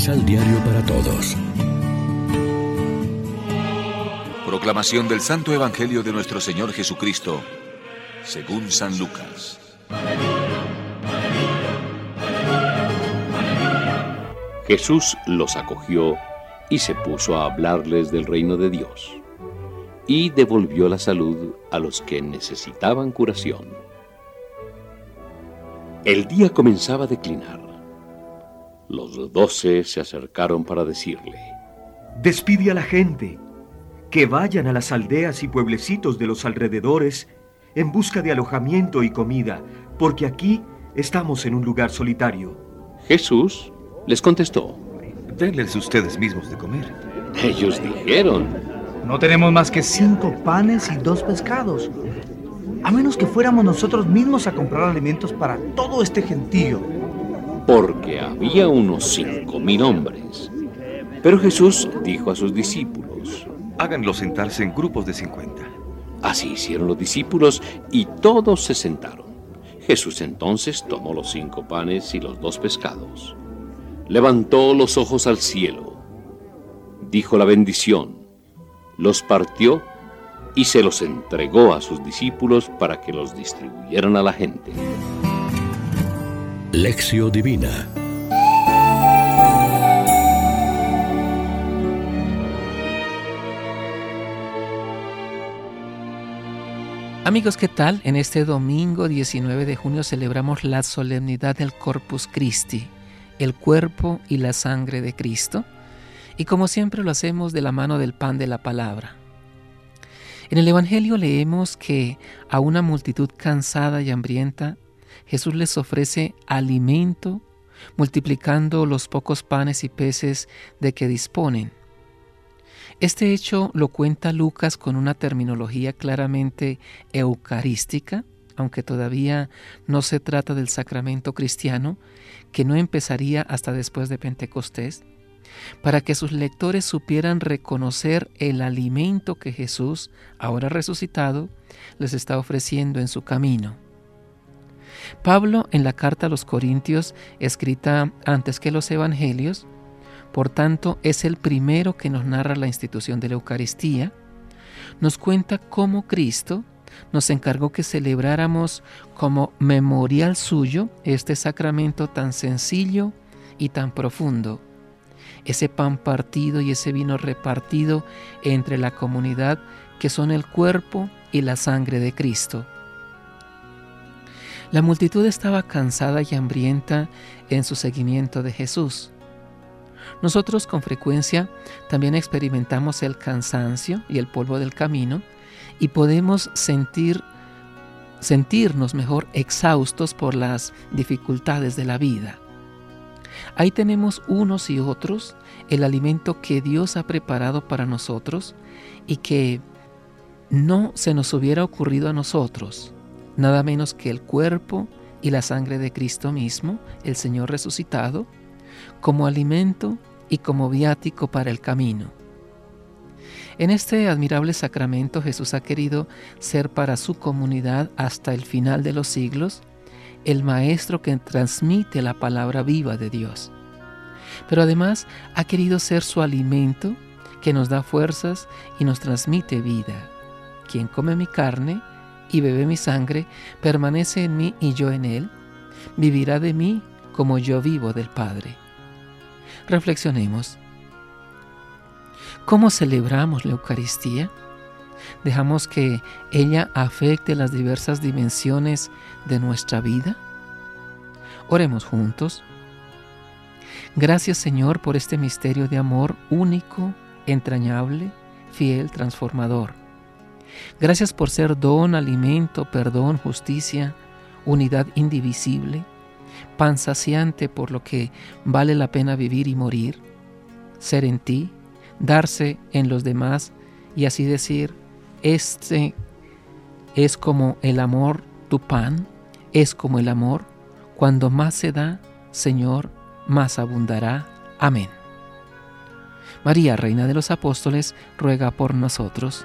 Misal Diario para Todos. Proclamación del Santo Evangelio de nuestro Señor Jesucristo, según San Lucas. Jesús los acogió y se puso a hablarles del reino de Dios, y devolvió la salud a los que necesitaban curación. El día comenzaba a declinar. Los doce se acercaron para decirle, Despide a la gente, que vayan a las aldeas y pueblecitos de los alrededores en busca de alojamiento y comida, porque aquí estamos en un lugar solitario. Jesús les contestó, Denles ustedes mismos de comer. Ellos dijeron, No tenemos más que cinco panes y dos pescados. A menos que fuéramos nosotros mismos a comprar alimentos para todo este gentío. Porque había unos cinco mil hombres. Pero Jesús dijo a sus discípulos, Háganlos sentarse en grupos de 50. Así hicieron los discípulos y todos se sentaron. Jesús entonces tomó los cinco panes y los dos pescados. Levantó los ojos al cielo, dijo la bendición, los partió y se los entregó a sus discípulos para que los distribuyeran a la gente. Lección Divina. Amigos, ¿qué tal? En este domingo 19 de junio celebramos la solemnidad del Corpus Christi, el cuerpo y la sangre de Cristo, y como siempre lo hacemos de la mano del pan de la palabra. En el Evangelio leemos que a una multitud cansada y hambrienta, Jesús les ofrece alimento, multiplicando los pocos panes y peces de que disponen. Este hecho lo cuenta Lucas con una terminología claramente eucarística, aunque todavía no se trata del sacramento cristiano, que no empezaría hasta después de Pentecostés, para que sus lectores supieran reconocer el alimento que Jesús, ahora resucitado, les está ofreciendo en su camino. Pablo en la carta a los Corintios, escrita antes que los Evangelios, por tanto es el primero que nos narra la institución de la Eucaristía, nos cuenta cómo Cristo nos encargó que celebráramos como memorial suyo este sacramento tan sencillo y tan profundo, ese pan partido y ese vino repartido entre la comunidad que son el cuerpo y la sangre de Cristo. La multitud estaba cansada y hambrienta en su seguimiento de Jesús. Nosotros con frecuencia también experimentamos el cansancio y el polvo del camino y podemos sentir sentirnos mejor exhaustos por las dificultades de la vida. Ahí tenemos unos y otros el alimento que Dios ha preparado para nosotros y que no se nos hubiera ocurrido a nosotros, nada menos que el cuerpo y la sangre de Cristo mismo, el Señor resucitado, como alimento y como viático para el camino. En este admirable sacramento Jesús ha querido ser para su comunidad hasta el final de los siglos el Maestro que transmite la palabra viva de Dios. Pero además ha querido ser su alimento que nos da fuerzas y nos transmite vida. Quien come mi carne y bebe mi sangre permanece en mí y yo en él, vivirá de mí como yo vivo del Padre. Reflexionemos. ¿Cómo celebramos la Eucaristía? ¿Dejamos que ella afecte las diversas dimensiones de nuestra vida? Oremos juntos. Gracias Señor por este misterio de amor único, entrañable, fiel, transformador. Gracias por ser don, alimento, perdón, justicia, unidad indivisible, pan saciante por lo que vale la pena vivir y morir, ser en ti, darse en los demás y así decir, este es como el amor, tu pan, es como el amor, cuando más se da, Señor, más abundará. Amén. María, Reina de los Apóstoles, ruega por nosotros.